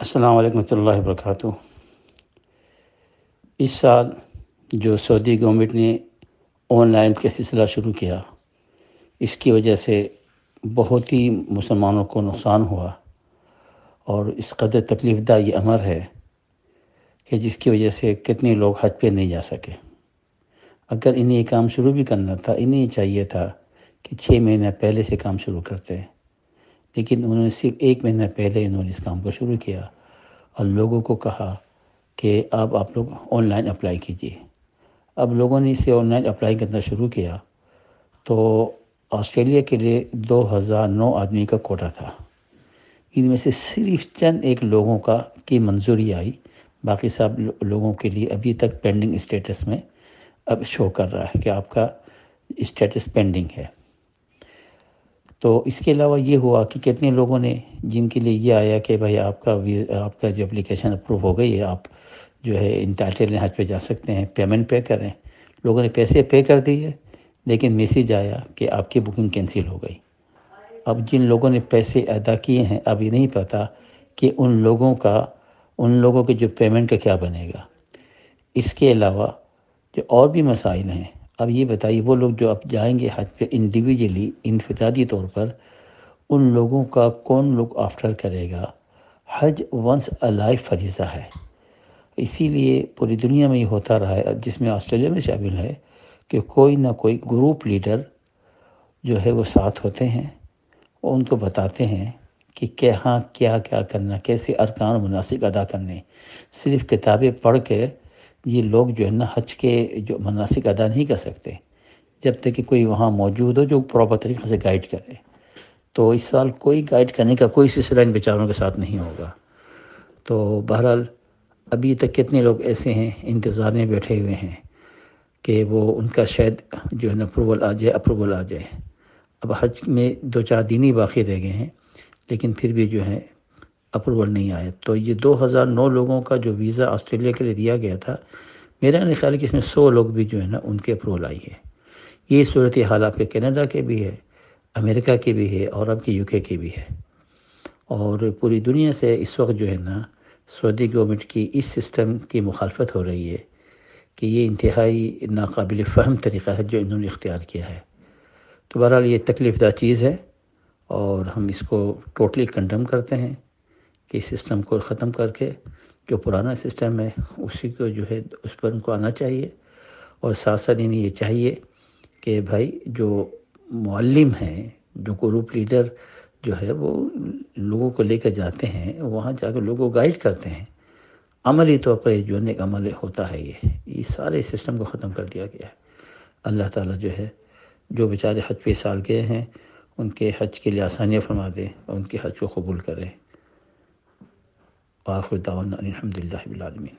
السلام علیکم اللہ وبرکاتہ۔ اس سال جو سعودی گورنمنٹ نے آن لائن کا سلسلہ شروع کیا، اس کی وجہ سے بہت ہی مسلمانوں کو نقصان ہوا۔ اور اس قدر تکلیف دہ یہ امر ہے کہ جس کی وجہ سے کتنے لوگ حج پہ نہیں جا سکے۔ اگر انہیں یہ کام شروع بھی کرنا تھا، انہیں چاہیے تھا کہ چھ مہینہ پہلے سے کام شروع کرتے، لیکن انہوں نے صرف ایک مہینہ پہلے انہوں نے اس کام کو شروع کیا۔ اور لوگوں کو کہا کہ اب آپ لوگ آن لائن اپلائی کیجیے اب لوگوں نے اسے آن لائن اپلائی کرنا شروع کیا تو آسٹریلیا کے لیے دو ہزار نو آدمی کا کوٹا تھا۔ ان میں سے صرف چند ایک لوگوں کا کی منظوری آئی۔ باقی سب لوگوں کے لیے ابھی تک پینڈنگ اسٹیٹس میں اب شو کر رہا ہے کہ آپ کا اسٹیٹس پینڈنگ ہے۔ تو اس کے علاوہ یہ ہوا کہ کتنے لوگوں نے جن کے لیے یہ آیا کہ بھائی آپ کا آپ کا جو اپلیکیشن اپروو ہو گئی ہے، آپ جو ہے انٹائٹل حج پہ جا سکتے ہیں پیمنٹ پے کریں لوگوں نے پیسے پے کر دیے، لیکن میسیج آیا کہ آپ کی بکنگ کینسل ہو گئی۔ اب جن لوگوں نے پیسے ادا کیے ہیں، اب یہ نہیں پتہ کہ ان لوگوں کا، ان لوگوں کے جو پیمنٹ کا کیا بنے گا۔ اس کے علاوہ جو اور بھی مسائل ہیں اب یہ بتائیے، وہ لوگ جو اب جائیں گے حج پہ انڈیویجلی انفرادی طور پر، ان لوگوں کا کون لوگ آفٹر کرے گا؟ حج ونس لائف فریضہ ہے۔ اسی لیے پوری دنیا میں یہ ہوتا رہا ہے، جس میں آسٹریلیا میں شامل ہے، کہ کوئی نہ کوئی گروپ لیڈر جو ہے وہ ساتھ ہوتے ہیں، اور ان کو بتاتے ہیں کہ کہاں کیا کیا کرنا، کیسے ارکان مناسب ادا کرنے۔ صرف کتابیں پڑھ کے یہ لوگ جو ہے نا حج کے جو مناسک ادا نہیں کر سکتے، جب تک کہ کوئی وہاں موجود ہو جو پراپر طریقے سے گائیڈ کرے۔ تو اس سال کوئی گائیڈ کرنے کا کوئی سلسلہ ان بیچاروں کے ساتھ نہیں ہوگا۔ تو بہرحال ابھی تک کتنے لوگ ایسے ہیں انتظار میں بیٹھے ہوئے ہیں کہ وہ ان کا شاید جو ہے نا اپروول آ جائے اپروول آ جائے۔ اب حج میں دو چار دن ہی باقی رہ گئے ہیں، لیکن پھر بھی جو ہے اپروول نہیں آئے۔ تو یہ دو ہزار نو لوگوں کا جو ویزا آسٹریلیا کے لیے دیا گیا تھا میرا نہیں خیال کہ اس میں سو لوگ بھی جو ہے نا ان کے اپروول آئی ہے یہ صورت حال آپ کے کینیڈا کے بھی ہے، امریکہ کے بھی ہے اور آپ کے یو کے کی بھی ہے۔ اور پوری دنیا سے اس وقت جو ہے نا سعودی گورنمنٹ کی اس سسٹم کی مخالفت ہو رہی ہے کہ یہ انتہائی ناقابل فہم طریقہ ہے جو انہوں نے اختیار کیا ہے۔ تو بہرحال یہ تکلیف دہ چیز ہے اور ہم اس کو ٹوٹلی کنڈم کرتے ہیں۔ کہ اس سسٹم کو ختم کر کے جو پرانا سسٹم ہے، اسی کو جو ہے اس پر ان کو آنا چاہیے۔ اور ساتھ ساتھ انہیں یہ چاہیے کہ بھائی جو معلم ہیں، جو گروپ لیڈر جو ہے، وہ لوگوں کو لے کر جاتے ہیں، وہاں جا کے لوگوں کو گائیڈ کرتے ہیں۔ عملی طور پر جو ایک عمل ہوتا ہے، یہ یہ سارے سسٹم کو ختم کر دیا گیا ہے۔ اللہ تعالیٰ جو ہے، جو بیچارے حج پہ سال گئے ہیں، ان کے حج کے لیے آسانیاں فرما دے اور ان کے حج کو قبول کرے۔ آخر دعوانا الحمد للہ بالعالمین